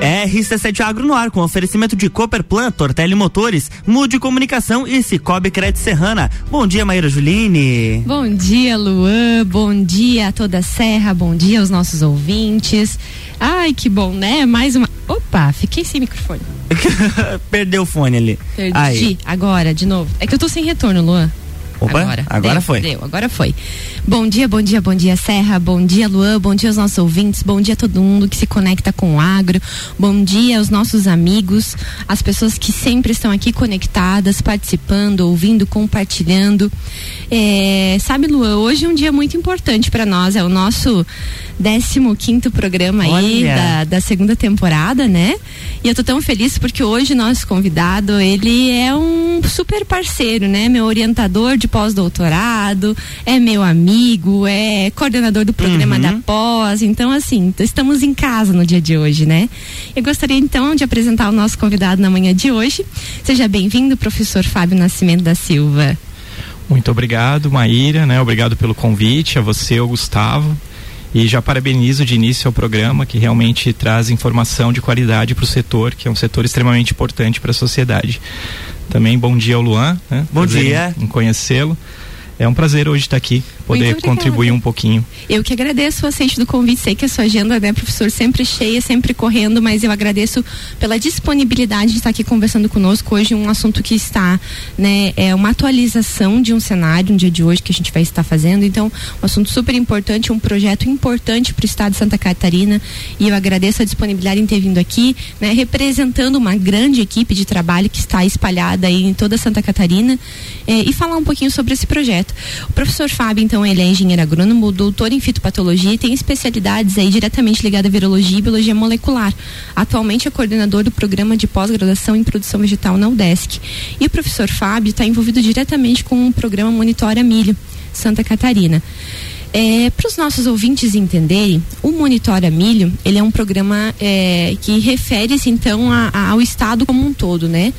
RC7 Agro no ar, com oferecimento de Cooperplan, Tortelli Motores, Mude Comunicação e Cicobi Crédito Serrana. Bom dia, Maíra Juline. Bom dia, Luan. Bom dia a toda a Serra. Bom dia aos nossos ouvintes. Ai, que bom, né? Mais uma. Opa, fiquei sem microfone. Perdeu o fone ali. Perdi. Aí. Agora, de novo. É que eu tô sem retorno, Luan. Opa, agora, agora deu, foi. Deu, agora foi. Bom dia, bom dia, bom dia, Serra. Bom dia, Luan. Bom dia aos nossos ouvintes. Bom dia a todo mundo que se conecta com o agro. Bom dia aos nossos amigos, as pessoas que sempre estão aqui conectadas, participando, ouvindo, compartilhando. É, sabe, Luan, hoje é um dia muito importante para nós. É o nosso 15 quinto programa Olha. aí da, da segunda temporada, né? E eu tô tão feliz porque hoje nosso convidado, ele é um super parceiro, né? Meu orientador de pós-doutorado, é meu amigo, é coordenador do programa uhum. da pós. Então, assim, estamos em casa no dia de hoje, né? Eu gostaria então de apresentar o nosso convidado na manhã de hoje. Seja bem-vindo, professor Fábio Nascimento da Silva. Muito obrigado, Maíra, né? Obrigado pelo convite, a você, o Gustavo. E já parabenizo de início ao programa, que realmente traz informação de qualidade para o setor, que é um setor extremamente importante para a sociedade. Também bom dia ao Luan, né? Bom Prazer dia. Em conhecê-lo. É um prazer hoje estar aqui, poder contribuir um pouquinho. Eu que agradeço o aceite do convite. Sei que a sua agenda, né, professor, sempre cheia, sempre correndo, mas eu agradeço pela disponibilidade de estar aqui conversando conosco hoje. Um assunto que está, né, é uma atualização de um cenário, no dia de hoje, que a gente vai estar fazendo. Então, um assunto super importante, um projeto importante para o estado de Santa Catarina. E eu agradeço a disponibilidade em ter vindo aqui, né, representando uma grande equipe de trabalho que está espalhada aí em toda Santa Catarina eh, e falar um pouquinho sobre esse projeto. O professor Fábio, então, ele é engenheiro agrônomo, doutor em fitopatologia e tem especialidades aí diretamente ligadas à virologia e biologia molecular. Atualmente é coordenador do programa de pós-graduação em produção vegetal na UDESC. E o professor Fábio está envolvido diretamente com o programa Monitora Milho, Santa Catarina. É, Para os nossos ouvintes entenderem, o Monitora Milho, ele é um programa é, que refere-se então a, a, ao estado como um todo, né?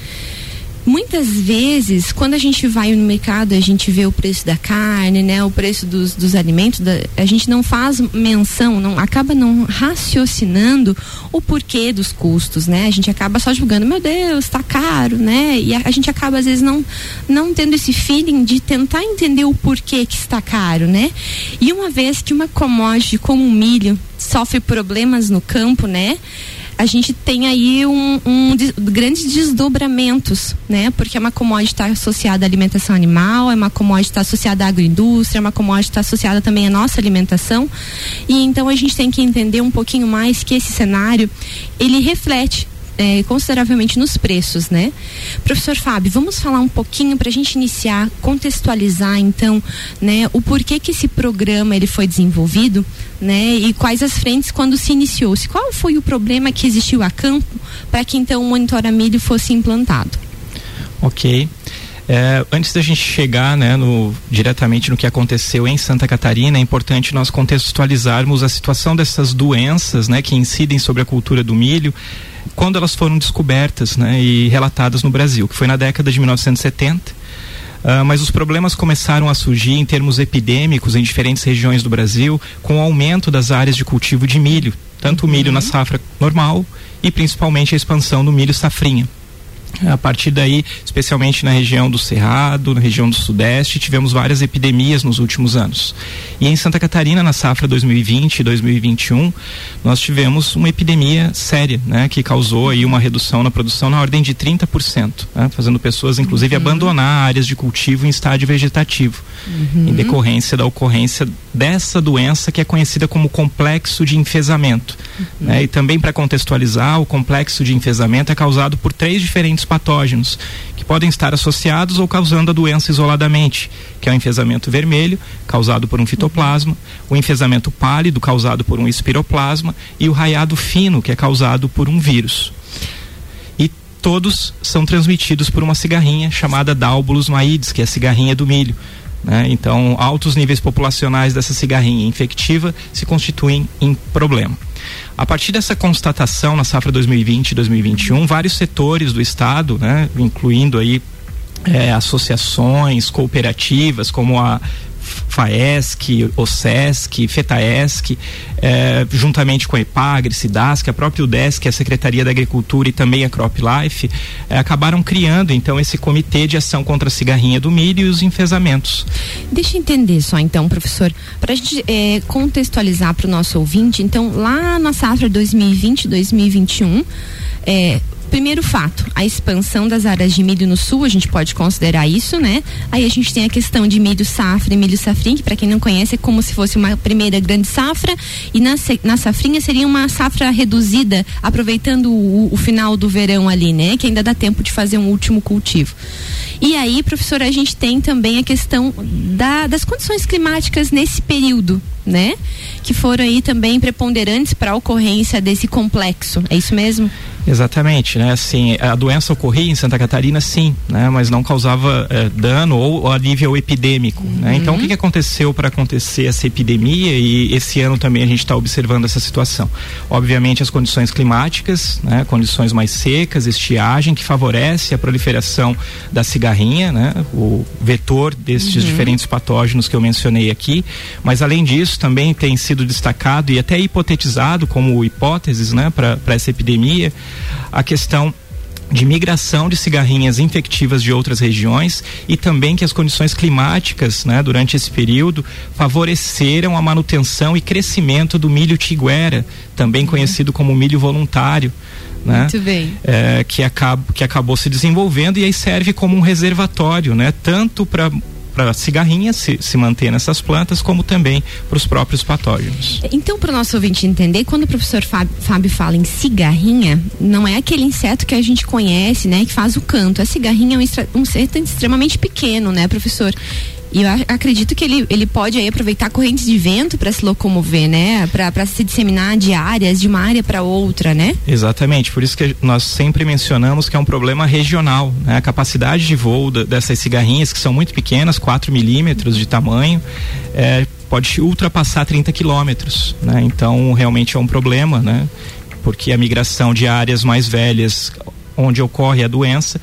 Muitas vezes, quando a gente vai no mercado, a gente vê o preço da carne, né, o preço dos, dos alimentos, da, a gente não faz menção, não acaba não raciocinando o porquê dos custos, né? A gente acaba só julgando, meu Deus, está caro, né? E a, a, gente acaba às vezes não não tendo esse feeling de tentar entender o porquê que está caro, né? E uma vez que uma commodity como o milho sofre problemas no campo, né? A gente tem aí um, um de, grandes desdobramentos, né? Porque é uma commodity está associada à alimentação animal, é uma commodity está associada à agroindústria, é uma commodity está associada também à nossa alimentação. E então a gente tem que entender um pouquinho mais que esse cenário ele reflete é, consideravelmente nos preços, né? Professor Fábio, vamos falar um pouquinho para a gente iniciar, contextualizar então, né, o porquê que esse programa ele foi desenvolvido, né, e quais as frentes quando se iniciou. -se. Qual foi o problema que existiu a campo para que então o Monitora Milho fosse implantado? Ok. É, antes da gente chegar né, no, diretamente no que aconteceu em Santa Catarina, é importante nós contextualizarmos a situação dessas doenças né, que incidem sobre a cultura do milho quando elas foram descobertas né, e relatadas no Brasil, que foi na década de 1970. Uh, ah, mas os problemas começaram a surgir em termos epidêmicos em diferentes regiões do Brasil, com o aumento das áreas de cultivo de milho, tanto o milho uhum. na safra normal e principalmente a expansão do milho safrinha. A partir daí, especialmente na região do Cerrado, na região do Sudeste, tivemos várias epidemias nos últimos anos. E em Santa Catarina, na safra 2020 e 2021, nós tivemos uma epidemia séria, né, que causou aí uma redução na produção na ordem de 30%, né, fazendo pessoas, inclusive, uhum. abandonar áreas de cultivo em estágio vegetativo, uhum. em decorrência da ocorrência dessa doença que é conhecida como complexo de enfesamento. Uhum. Né, e também para contextualizar, o complexo de enfesamento é causado por três diferentes patógenos que podem estar associados ou causando a doença isoladamente, que é o enfesamento vermelho, causado por um fitoplasma, o enfesamento pálido, causado por um espiroplasma, e o raiado fino, que é causado por um vírus. E todos são transmitidos por uma cigarrinha chamada Dalbolus maides, que é a cigarrinha do milho. Né? Então, altos níveis populacionais dessa cigarrinha infectiva se constituem em problema. A partir dessa constatação na safra 2020 e 2021, vários setores do estado, né, incluindo aí é, associações, cooperativas, como a FAESC, OSESC, FETAESC, eh, juntamente com a EPAGRE, SIDASC, a própria UDESC, a Secretaria da Agricultura e também a CropLife, eh, acabaram criando então esse comitê de ação contra a cigarrinha do milho e os enfesamentos. Deixa eu entender só então, professor, para a gente eh, contextualizar para o nosso ouvinte, então lá na safra 2020-2021, é, Primeiro fato, a expansão das áreas de milho no sul, a gente pode considerar isso, né? Aí a gente tem a questão de milho safra e milho safrinha, que para quem não conhece é como se fosse uma primeira grande safra, e na, na safrinha seria uma safra reduzida, aproveitando o, o final do verão ali, né? Que ainda dá tempo de fazer um último cultivo. E aí, professora, a gente tem também a questão da, das condições climáticas nesse período, né? Que foram aí também preponderantes para a ocorrência desse complexo. É isso mesmo? Exatamente, né? Assim, a doença ocorria em Santa Catarina, sim, né? Mas não causava eh, dano ou, ou, a nível epidêmico, uhum. né? Então, o que, que aconteceu para acontecer essa epidemia e esse ano também a gente está observando essa situação? Obviamente, as condições climáticas, né? Condições mais secas, estiagem que favorece a proliferação da cigarrinha, né? O vetor destes uhum. diferentes patógenos que eu mencionei aqui. Mas além disso, também tem sido destacado e até hipotetizado como hipóteses, né? Para essa epidemia a questão de migração de cigarrinhas infectivas de outras regiões e também que as condições climáticas, né, durante esse período, favoreceram a manutenção e crescimento do milho tiguera, também uhum. conhecido como milho voluntário. Né? Muito bem. É, que, acab, que acabou se desenvolvendo e aí serve como um reservatório, né? Tanto para para cigarrinha se, se manter nessas plantas, como também para os próprios patógenos. Então, para o nosso ouvinte entender, quando o professor Fábio fala em cigarrinha, não é aquele inseto que a gente conhece, né, que faz o canto. A cigarrinha é um, um inseto extremamente pequeno, né, professor? E eu acredito que ele, ele pode aí aproveitar correntes de vento para se locomover, né? Para se disseminar de áreas, de uma área para outra, né? Exatamente. Por isso que nós sempre mencionamos que é um problema regional. Né? A capacidade de voo dessas cigarrinhas, que são muito pequenas, 4 milímetros de tamanho, é, pode ultrapassar 30 quilômetros. Né? Então, realmente é um problema, né? Porque a migração de áreas mais velhas onde ocorre a doença,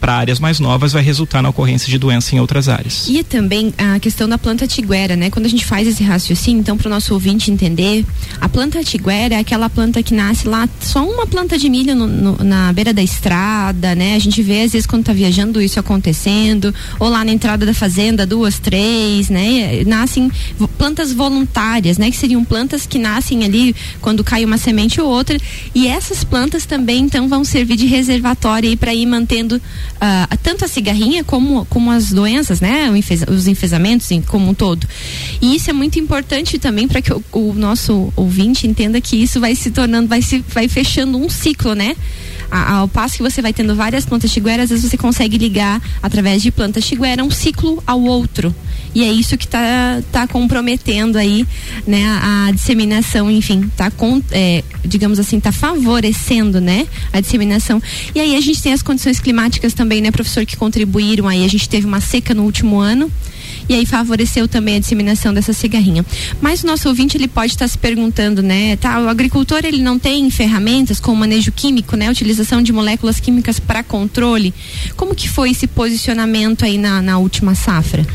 para áreas mais novas, vai resultar na ocorrência de doença em outras áreas. E também a questão da planta tiguera, né? Quando a gente faz esse raciocínio, então, para o nosso ouvinte entender, a planta tiguera é aquela planta que nasce lá, só uma planta de milho no, no, na beira da estrada, né? A gente vê, às vezes, quando está viajando, isso acontecendo, ou lá na entrada da fazenda, duas, três, né? Nascem plantas voluntárias, né? Que seriam plantas que nascem ali quando cai uma semente ou outra, e essas plantas também, então, vão servir de reservatório aí para ir mantendo uh, tanto a cigarrinha como, como as doenças, né? os enfesamentos como um todo. E isso é muito importante também para que o, o, nosso ouvinte entenda que isso vai se tornando, vai se vai fechando um ciclo, né? Ao passo que você vai tendo várias plantas tiguera, às vezes você consegue ligar através de plantas tiguera um ciclo ao outro. E é isso que está tá comprometendo aí, né, a, a disseminação, enfim, tá com, é, digamos assim, tá favorecendo, né, a disseminação. E aí a gente tem as condições climáticas também, né, professor, que contribuíram aí. A gente teve uma seca no último ano e aí favoreceu também a disseminação dessa cigarrinha. Mas o nosso ouvinte ele pode estar se perguntando, né, tá, o agricultor ele não tem ferramentas como manejo químico, né, utilização de moléculas químicas para controle. Como que foi esse posicionamento aí na, na última safra?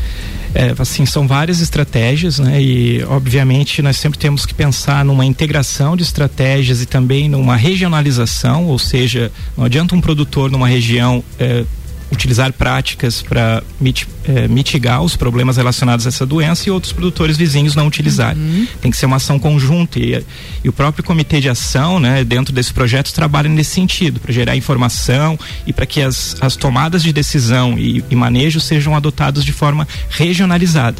É, assim, são várias estratégias, né? E, obviamente, nós sempre temos que pensar numa integração de estratégias e também numa regionalização, ou seja, não adianta um produtor numa região é, utilizar práticas para mit, eh, mitigar os problemas relacionados a essa doença e outros produtores vizinhos não utilizarem. Uhum. Tem que ser uma ação conjunta e, e, o próprio comitê de ação, né, dentro desse projeto, trabalha nesse sentido, para gerar informação e para que as, as tomadas de decisão e, e manejo sejam adotados de forma regionalizada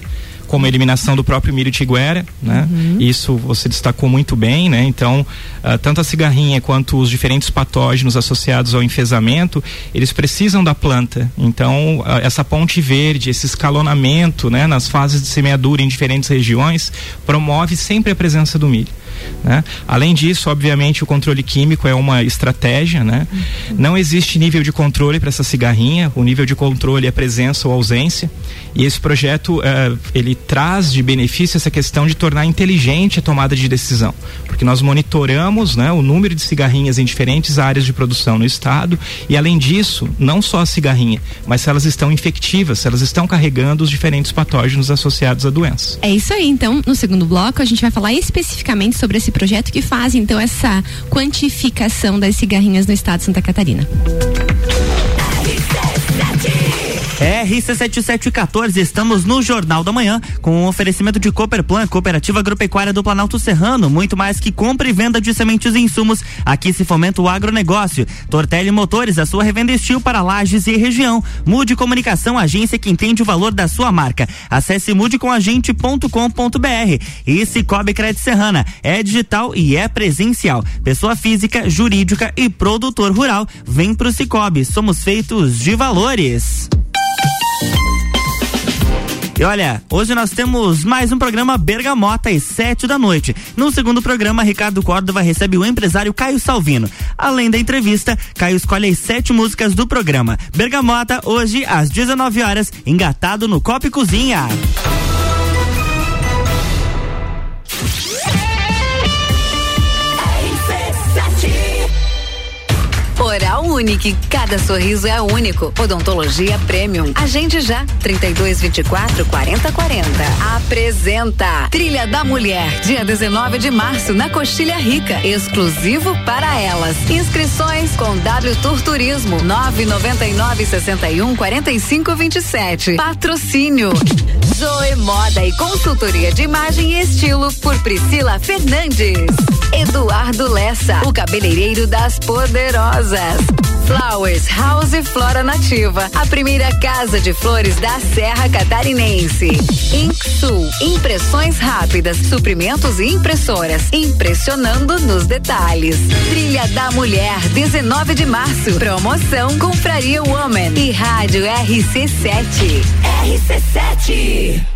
como a eliminação do próprio milho tiguera, né? Uhum. Isso você destacou muito bem, né? Então, uh, tanto a cigarrinha quanto os diferentes patógenos associados ao enfesamento, eles precisam da planta. Então, uh, essa ponte verde, esse escalonamento, né, nas fases de semeadura em diferentes regiões, promove sempre a presença do milho. Né? Além disso, obviamente, o controle químico é uma estratégia. Né? Não existe nível de controle para essa cigarrinha. O nível de controle é presença ou ausência. E esse projeto uh, ele traz de benefício essa questão de tornar inteligente a tomada de decisão, porque nós monitoramos né, o número de cigarrinhas em diferentes áreas de produção no estado e além disso, não só a cigarrinha, mas se elas estão infectivas, se elas estão carregando os diferentes patógenos associados à doença. É isso aí, então, no segundo bloco a gente vai falar especificamente sobre esse projeto que faz então essa quantificação das cigarrinhas no estado de Santa Catarina. RC7714, estamos no Jornal da Manhã com um oferecimento de Cooperplan, Cooperativa Agropecuária do Planalto Serrano, muito mais que compra e venda de sementes e insumos. Aqui se fomenta o agronegócio. Tortelli Motores, a sua revenda estil para lajes e região. Mude Comunicação, agência que entende o valor da sua marca. Acesse mudecomagente.com.br. E Cicobi Crédito Serrana, é digital e é presencial. Pessoa física, jurídica e produtor rural. Vem pro Cicobi, somos feitos de valores. E olha, hoje nós temos mais um programa Bergamota às sete da noite. No segundo programa, Ricardo Córdova recebe o empresário Caio Salvino. Além da entrevista, Caio escolhe as sete músicas do programa. Bergamota, hoje às 19 horas, engatado no Copo e Cozinha. Unique, cada sorriso é único. Odontologia Premium. Agende já 32 24 40 40. Apresenta Trilha da Mulher, dia 19 de março na Coxilha Rica, exclusivo para elas. Inscrições com W Tour Turismo 999 61 45 27. Patrocínio Zoe Moda e consultoria de imagem e estilo por Priscila Fernandes. Eduardo Lessa, o cabeleireiro das poderosas. Flowers House Flora Nativa, a primeira casa de flores da Serra Catarinense. Inksul, impressões rápidas, suprimentos e impressoras, impressionando nos detalhes. Trilha da Mulher, 19 de março, promoção Confraria Woman e Rádio RC7. RC7.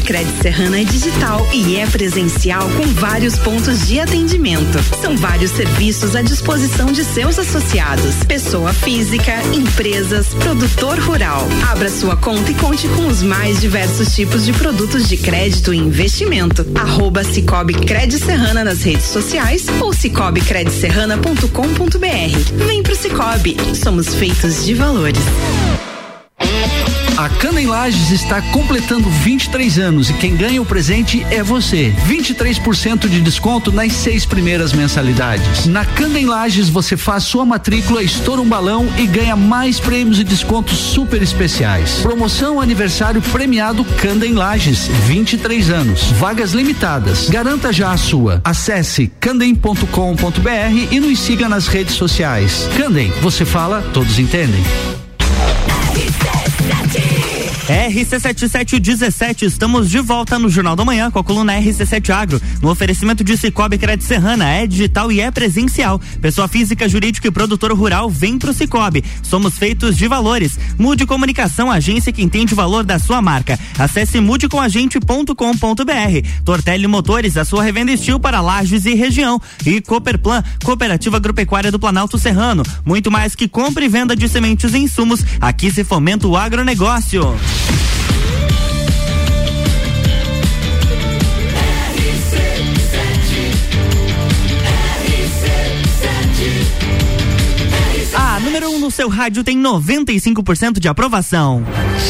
Crédito Serrana é digital e é presencial com vários pontos de atendimento. São vários serviços à disposição de seus associados, pessoa física, empresas, produtor rural. Abra sua conta e conte com os mais diversos tipos de produtos de crédito e investimento. Arroba Cicobi Crédito Serrana nas redes sociais ou cicobicrediserrana.com.br. Vem pro Cicobi, somos feitos de valores. A Cana em Lages está completando 23 anos e quem ganha o presente é você. 23% de desconto nas seis primeiras mensalidades. Na Cana em Lages você faz sua matrícula, estoura um balão e ganha mais prêmios e descontos super especiais. Promoção aniversário premiado Canda em Lages, 23 anos. Vagas limitadas. Garanta já a sua. Acesse candem.com.br e nos siga nas redes sociais. Candem, você fala, todos entendem. RC7717, estamos de volta no Jornal da Manhã com a coluna RC7 Agro, no oferecimento de Cicobi Crédito Serrana, é digital e é presencial. Pessoa física, jurídica e produtor rural, vem pro Cicobi. Somos feitos de valores. Mude Comunicação, agência que entende o valor da sua marca. Acesse mudecomagente.com.br. Tortelli Motores, a sua revenda estil para lajes e região. E Cooperplan, Cooperativa Agropecuária do Planalto Serrano. Muito mais que compra e venda de sementes e insumos. Aqui se fomenta o agronegócio. A número 1 um no seu rádio tem 95% de aprovação.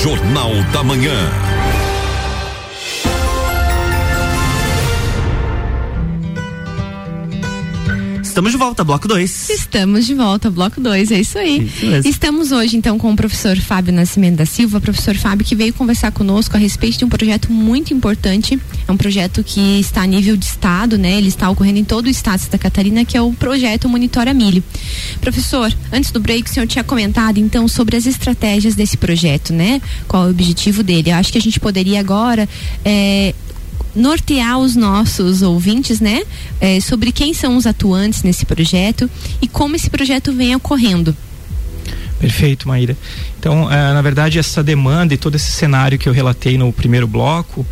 Jornal da Manhã. Estamos de volta, bloco 2. Estamos de volta, bloco 2, é isso aí. Isso Estamos hoje, então, com o professor Fábio Nascimento da Silva, professor Fábio, que veio conversar conosco a respeito de um projeto muito importante. É um projeto que está a nível de estado, né? Ele está ocorrendo em todo o estado de Santa Catarina, que é o projeto Monitora Milho. Professor, antes do break, o senhor tinha comentado, então, sobre as estratégias desse projeto, né? Qual é o objetivo dele? Eu acho que a gente poderia agora é, nortear os nossos ouvintes, né, é, sobre quem são os atuantes nesse projeto e como esse projeto vem ocorrendo. Perfeito, Maíra. Então, é, na verdade, essa demanda e todo esse cenário que eu relatei no primeiro bloco,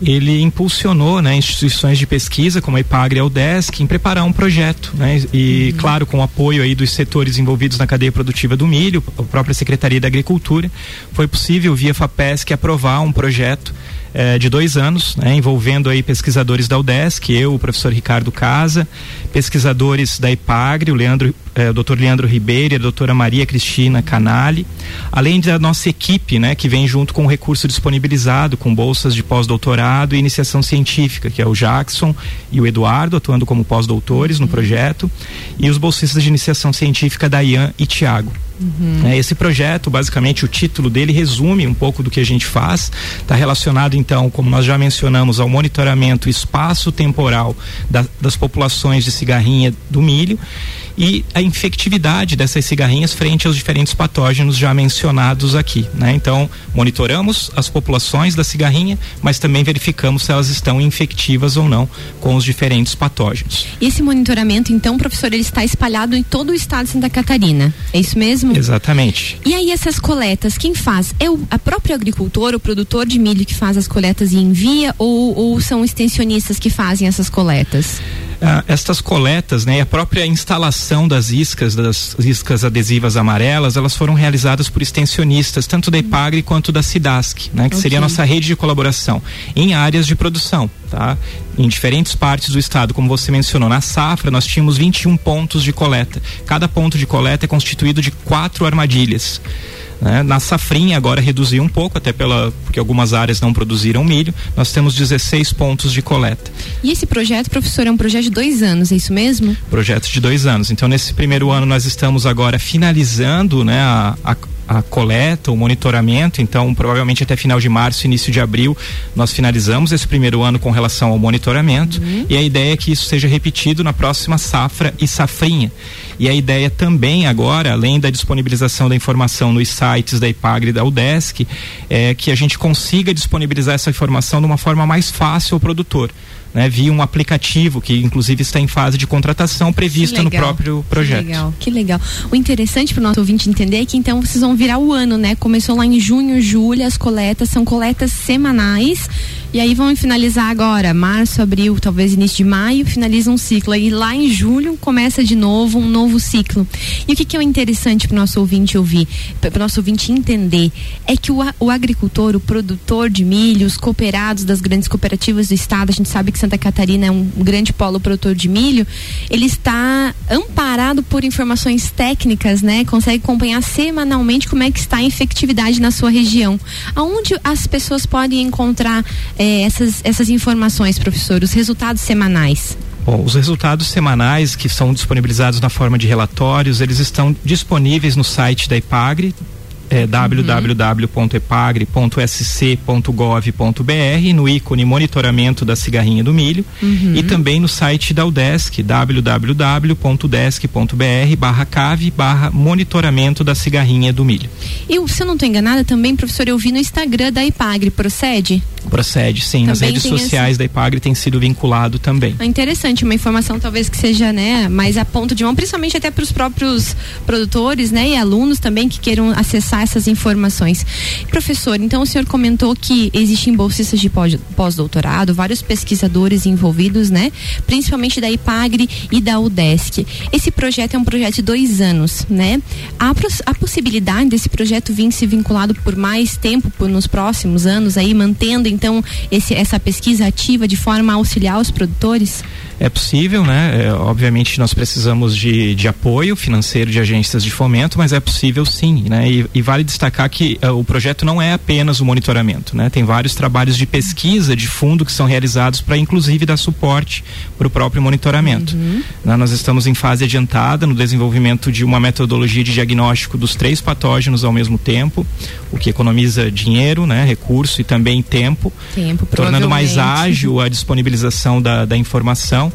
ele impulsionou né, instituições de pesquisa como a IPAGRE e a UDESC em preparar um projeto, né, e uhum. claro com o apoio aí dos setores envolvidos na cadeia produtiva do milho, a própria Secretaria da Agricultura, foi possível via FAPESC aprovar um projeto eh, de dois anos, né, envolvendo aí pesquisadores da UDESC, eu, o professor Ricardo Casa, pesquisadores da IPAGRE, o Leandro, eh, o doutor Leandro Ribeiro e a doutora Maria Cristina Canali, além da nossa equipe, né, que vem junto com o recurso disponibilizado, com bolsas de pós-doutorado e iniciação científica, que é o Jackson e o Eduardo, atuando como pós-doutores no projeto, e os bolsistas de iniciação científica, Dayan e Tiago. Uhum. Esse projeto, basicamente, o título dele resume um pouco do que a gente faz. Está relacionado, então, como nós já mencionamos, ao monitoramento espaço-temporal da, das populações de cigarrinha do milho e a infectividade dessas cigarrinhas frente aos diferentes patógenos já mencionados aqui. Né? Então, monitoramos as populações da cigarrinha, mas também verificamos se elas estão infectivas ou não com os diferentes patógenos. Esse monitoramento, então, professor, ele está espalhado em todo o estado de Santa Catarina. É isso mesmo? Exatamente. E aí, essas coletas, quem faz? É o a próprio agricultor, o produtor de milho que faz as coletas e envia, ou, ou são extensionistas que fazem essas coletas? Ah, estas coletas, né, a própria instalação das iscas, das iscas adesivas amarelas, elas foram realizadas por extensionistas, tanto da IPAGRE quanto da SIDASC, né, que okay. seria a nossa rede de colaboração, em áreas de produção, tá? Em diferentes partes do estado, como você mencionou, na safra nós tínhamos 21 pontos de coleta. Cada ponto de coleta é constituído de quatro armadilhas. Né? Na safrinha agora reduziu um pouco, até pela porque algumas áreas não produziram milho. Nós temos 16 pontos de coleta. E esse projeto, professor, é um projeto de dois anos, é isso mesmo? Projeto de dois anos. Então, nesse primeiro ano nós estamos agora finalizando, né, a, a a coleta, o monitoramento. Então, provavelmente até final de março, início de abril, nós finalizamos esse primeiro ano com relação ao monitoramento. Uhum. E a ideia é que isso seja repetido na próxima safra e safrinha. E a ideia também agora, além da disponibilização da informação nos sites da IPAGRE e da UDESC, é que a gente consiga disponibilizar essa informação de uma forma mais fácil ao produtor né, via um aplicativo que inclusive está em fase de contratação prevista no próprio projeto. Que legal, que legal. O interessante para o nosso ouvinte entender é que então vocês vão virar o ano, né? Começou lá em junho, julho, as coletas são coletas semanais e aí vão finalizar agora, março, abril, talvez início de maio, finaliza um ciclo. E lá em julho começa de novo um novo ciclo. E o que, que é interessante para o nosso ouvinte ouvir, para o nosso ouvinte entender, é que o, o agricultor, o produtor de milho, os cooperados das grandes cooperativas do estado, a gente sabe que Santa Catarina é um grande polo produtor de milho, ele está amparado por informações técnicas, né? Consegue acompanhar semanalmente como é que está a efetividade na sua região. Aonde as pessoas podem encontrar é, essas, essas informações, professor, os resultados semanais? Bom, os resultados semanais que são disponibilizados na forma de relatórios, eles estão disponíveis no site da IPAGRE, é, www.epagre.sc.gov.br no ícone monitoramento da cigarrinha do milho uhum. e também no site da UDESC www.udesc.br barra cave barra monitoramento da cigarrinha do milho. E se eu não estou enganada também, professor, eu vi no Instagram da Ipagre, procede? Procede, sim. Também Nas redes sociais esse... da Ipagre tem sido vinculado também. É interessante, uma informação talvez que seja, né, mais a ponto de mão, principalmente até para os próprios produtores, né, e alunos também que queiram acessar essas informações. Professor, então o senhor comentou que existem bolsistas de pós-doutorado, vários pesquisadores envolvidos, né, principalmente da Ipagre e da UDESC. Esse projeto é um projeto de dois anos, né? Há a possibilidade desse projeto vir se vinculado por mais tempo, por nos próximos anos aí, mantendo então esse, essa pesquisa ativa de forma a auxiliar os produtores? É possível, né? É, obviamente nós precisamos de, de apoio financeiro de agências de fomento, mas é possível sim, né? E, e vale destacar que uh, o projeto não é apenas o monitoramento, né? Tem vários trabalhos de pesquisa de fundo que são realizados para inclusive dar suporte para o próprio monitoramento. Uhum. Né? Nós estamos em fase adiantada no desenvolvimento de uma metodologia de diagnóstico dos três patógenos ao mesmo tempo, o que economiza dinheiro, né, recurso e também tempo, tempo tornando mais ágil a disponibilização da, da informação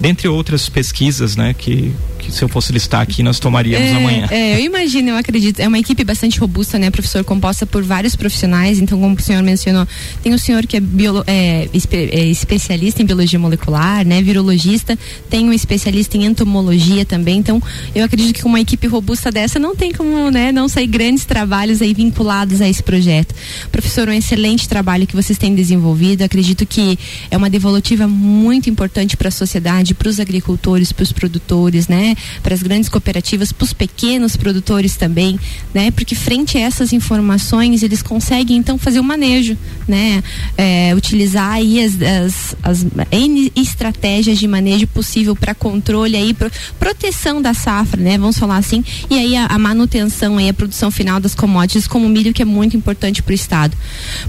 dentre outras pesquisas, né, que, que se eu fosse listar aqui nós tomaríamos é, amanhã. É, eu imagino, eu acredito. É uma equipe bastante robusta, né, professor, composta por vários profissionais. Então, como o senhor mencionou, tem o senhor que é, biolo, é, é especialista em biologia molecular, né, virologista, tem um especialista em entomologia também. Então, eu acredito que com uma equipe robusta dessa não tem como, né, não sair grandes trabalhos aí vinculados a esse projeto. Professor, um excelente trabalho que vocês têm desenvolvido. Acredito que é uma devolutiva muito importante para a sociedade para os agricultores, para os produtores, né? Para as grandes cooperativas, para os pequenos produtores também, né? Porque frente a essas informações eles conseguem então fazer o manejo, né? É, utilizar aí as, as, as N estratégias de manejo possível para controle aí, pro, proteção da safra, né? Vamos falar assim, e aí a, a manutenção aí, a produção final das commodities como o milho que é muito importante para o estado.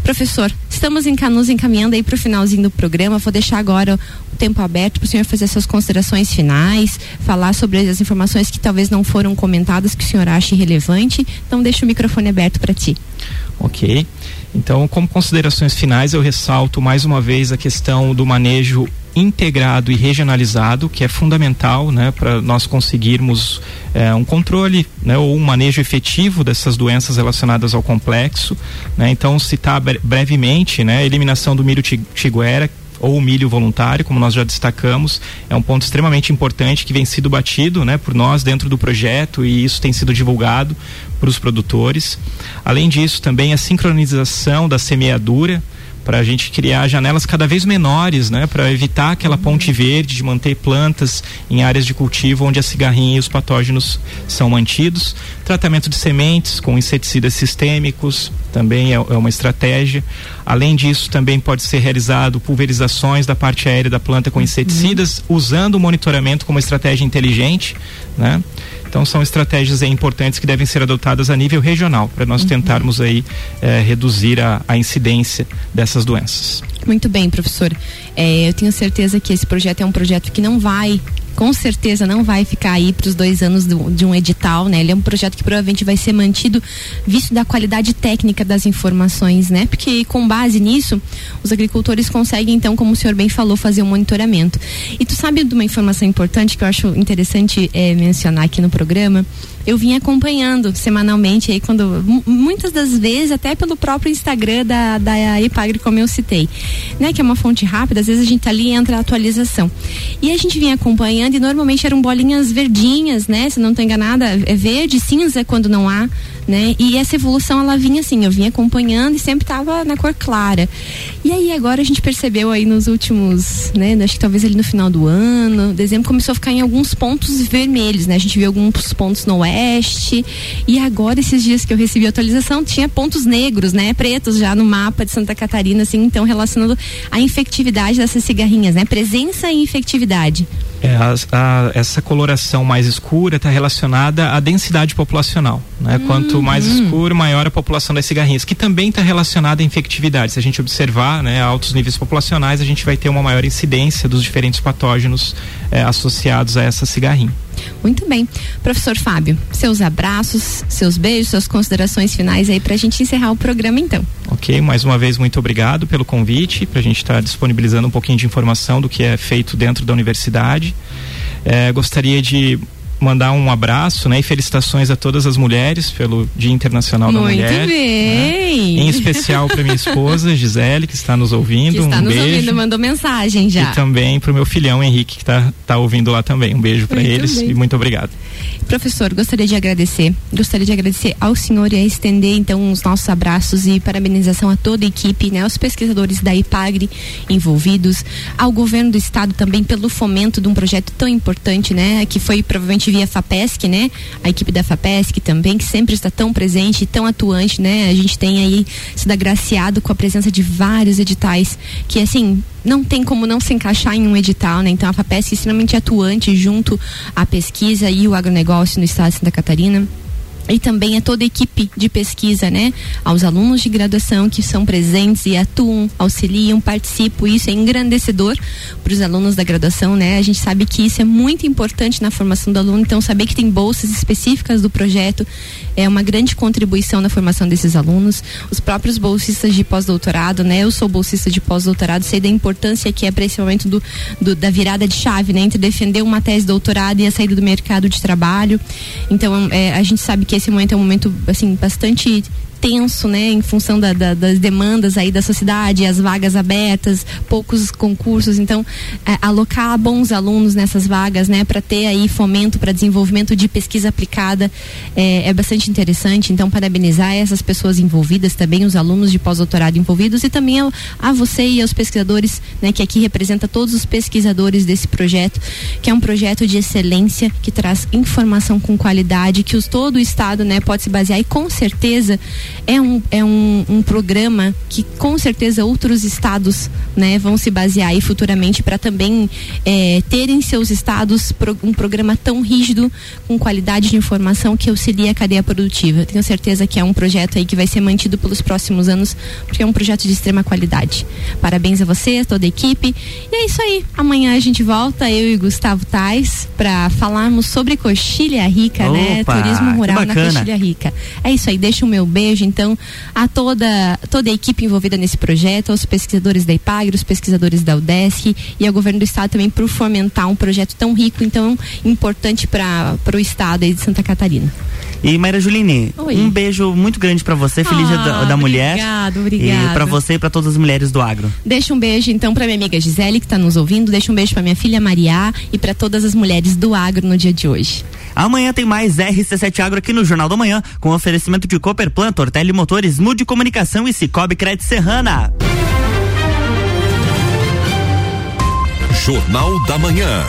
Professor, estamos em nos encaminhando aí para o finalzinho do programa. Vou deixar agora o tempo aberto para o senhor fazer suas considerações finais, falar sobre as informações que talvez não foram comentadas que o senhor ache relevante. Então, deixa o microfone aberto para ti. Ok. Então, como considerações finais, eu ressalto mais uma vez a questão do manejo integrado e regionalizado, que é fundamental né, para nós conseguirmos é, um controle né, ou um manejo efetivo dessas doenças relacionadas ao complexo. Né? Então, citar brevemente né, a eliminação do milho tiguera, ou o milho voluntário, como nós já destacamos, é um ponto extremamente importante que vem sido batido, né, por nós dentro do projeto e isso tem sido divulgado para os produtores. Além disso, também a sincronização da semeadura, para a gente criar janelas cada vez menores, né, para evitar aquela ponte verde de manter plantas em áreas de cultivo onde a cigarrinha e os patógenos são mantidos. Tratamento de sementes com inseticidas sistêmicos também é, é uma estratégia. Além disso, também pode ser realizado pulverizações da parte aérea da planta com inseticidas, uhum. usando o monitoramento como estratégia inteligente, né? Então são estratégias importantes que devem ser adotadas a nível regional para nós uhum. tentarmos aí eh, reduzir a, a incidência dessas doenças. Muito bem, professor. É, eu tenho certeza que esse projeto é um projeto que não vai com certeza não vai ficar aí para os dois anos do, de um edital, né? Ele é um projeto que provavelmente vai ser mantido visto da qualidade técnica das informações, né? Porque com base nisso, os agricultores conseguem então, como o senhor bem falou, fazer um monitoramento. E tu sabe de uma informação importante que eu acho interessante é, mencionar aqui no programa? Eu vim acompanhando semanalmente aí quando muitas das vezes até pelo próprio Instagram da da Epagre como eu citei, né, que é uma fonte rápida, às vezes a gente tá ali e entra a atualização. E a gente vinha acompanhando e normalmente eram bolinhas verdinhas, né, se não estou enganada, é verde, cinza quando não há né? E essa evolução ela vinha assim, eu vinha acompanhando e sempre estava na cor clara. E aí agora a gente percebeu aí nos últimos, né, acho que talvez ali no final do ano, dezembro começou a ficar em alguns pontos vermelhos, né? A gente viu alguns pontos no oeste e agora esses dias que eu recebi a atualização tinha pontos negros, né, pretos já no mapa de Santa Catarina, assim, então relacionando a infectividade dessas cigarrinhas, né? Presença e infectividade. É, a, a, essa coloração mais escura está relacionada à densidade populacional. Né? Uhum. Quanto mais escuro, maior a população das cigarrinhas, que também está relacionada à infectividade. Se a gente observar né, altos níveis populacionais, a gente vai ter uma maior incidência dos diferentes patógenos é, associados a essa cigarrinha. Muito bem. Professor Fábio, seus abraços, seus beijos, suas considerações finais aí para a gente encerrar o programa então. Ok, mais uma vez muito obrigado pelo convite, para a gente estar tá disponibilizando um pouquinho de informação do que é feito dentro da universidade. É, gostaria de mandar um abraço, né, e felicitações a todas as mulheres pelo Dia Internacional Muito da Mulher. Muito bem. Né? Em especial para minha esposa Gisele que está nos ouvindo. Que está um nos beijo. ouvindo, mandou mensagem já. E também para o meu filhão Henrique que está tá ouvindo lá também. Um beijo para eles bem. e muito obrigado. Professor, gostaria de agradecer, gostaria de agradecer ao senhor e a estender então os nossos abraços e parabenização a toda a equipe, né, aos pesquisadores da IPAGRE envolvidos, ao governo do estado também pelo fomento de um projeto tão importante, né, que foi provavelmente via FAPESC, né, a equipe da FAPESC também que sempre está tão presente, tão atuante, né, a gente tem aí sido agraciado com a presença de vários editais que assim não tem como não se encaixar em um edital, né? Então a FAPESC é extremamente atuante junto à pesquisa e o agronegócio no estado de Santa Catarina. E também a toda a equipe de pesquisa, né? Aos alunos de graduação que são presentes e atuam, auxiliam, participam. Isso é engrandecedor para os alunos da graduação, né? A gente sabe que isso é muito importante na formação do aluno, então saber que tem bolsas específicas do projeto é uma grande contribuição na formação desses alunos. Os próprios bolsistas de pós-doutorado, né? Eu sou bolsista de pós-doutorado, sei da importância que é para esse momento do, do, da virada de chave, né? Entre defender uma tese de doutorado e a saída do mercado de trabalho. Então, é, a gente sabe que esse momento é um momento assim bastante tenso, né, em função da, da, das demandas aí da sociedade, as vagas abertas, poucos concursos, então é, alocar bons alunos nessas vagas, né, para ter aí fomento para desenvolvimento de pesquisa aplicada é, é, bastante interessante. Então parabenizar essas pessoas envolvidas, também os alunos de pós-doutorado envolvidos e também a, a, você e aos pesquisadores, né, que aqui representa todos os pesquisadores desse projeto, que é um projeto de excelência que traz informação com qualidade, que os, todo o estado, né, pode se basear e com certeza é um, é um, um programa que com certeza outros estados né, vão se basear aí futuramente para também é, terem seus estados um programa tão rígido, com qualidade de informação que auxilia a cadeia produtiva. Tenho certeza que é um projeto aí que vai ser mantido pelos próximos anos, porque é um projeto de extrema qualidade. Parabéns a você, toda a equipe. E é isso aí. Amanhã a gente volta, eu e Gustavo Tais, para falarmos sobre Coxilha Rica, né? Opa, né? Turismo rural na Coxilha Rica. É isso aí. Deixa o meu beijo então a toda, toda a equipe envolvida nesse projeto, aos pesquisadores da IPAGRE, os pesquisadores da UDESC e ao governo do estado também por fomentar um projeto tão rico, então importante para o estado aí de Santa Catarina. E Maria Juline, Oi. um beijo muito grande para você, feliz ah, da, da mulher. Obrigado, obrigado. E para você e para todas as mulheres do agro. Deixa um beijo então para minha amiga Gisele que está nos ouvindo, deixa um beijo para minha filha Maria e para todas as mulheres do agro no dia de hoje. Amanhã tem mais RC7 Agro aqui no Jornal da Manhã, com oferecimento de Cooperplan, Tortelli Motores, Mude Comunicação e Cicobi Crédito Serrana. Jornal da Manhã.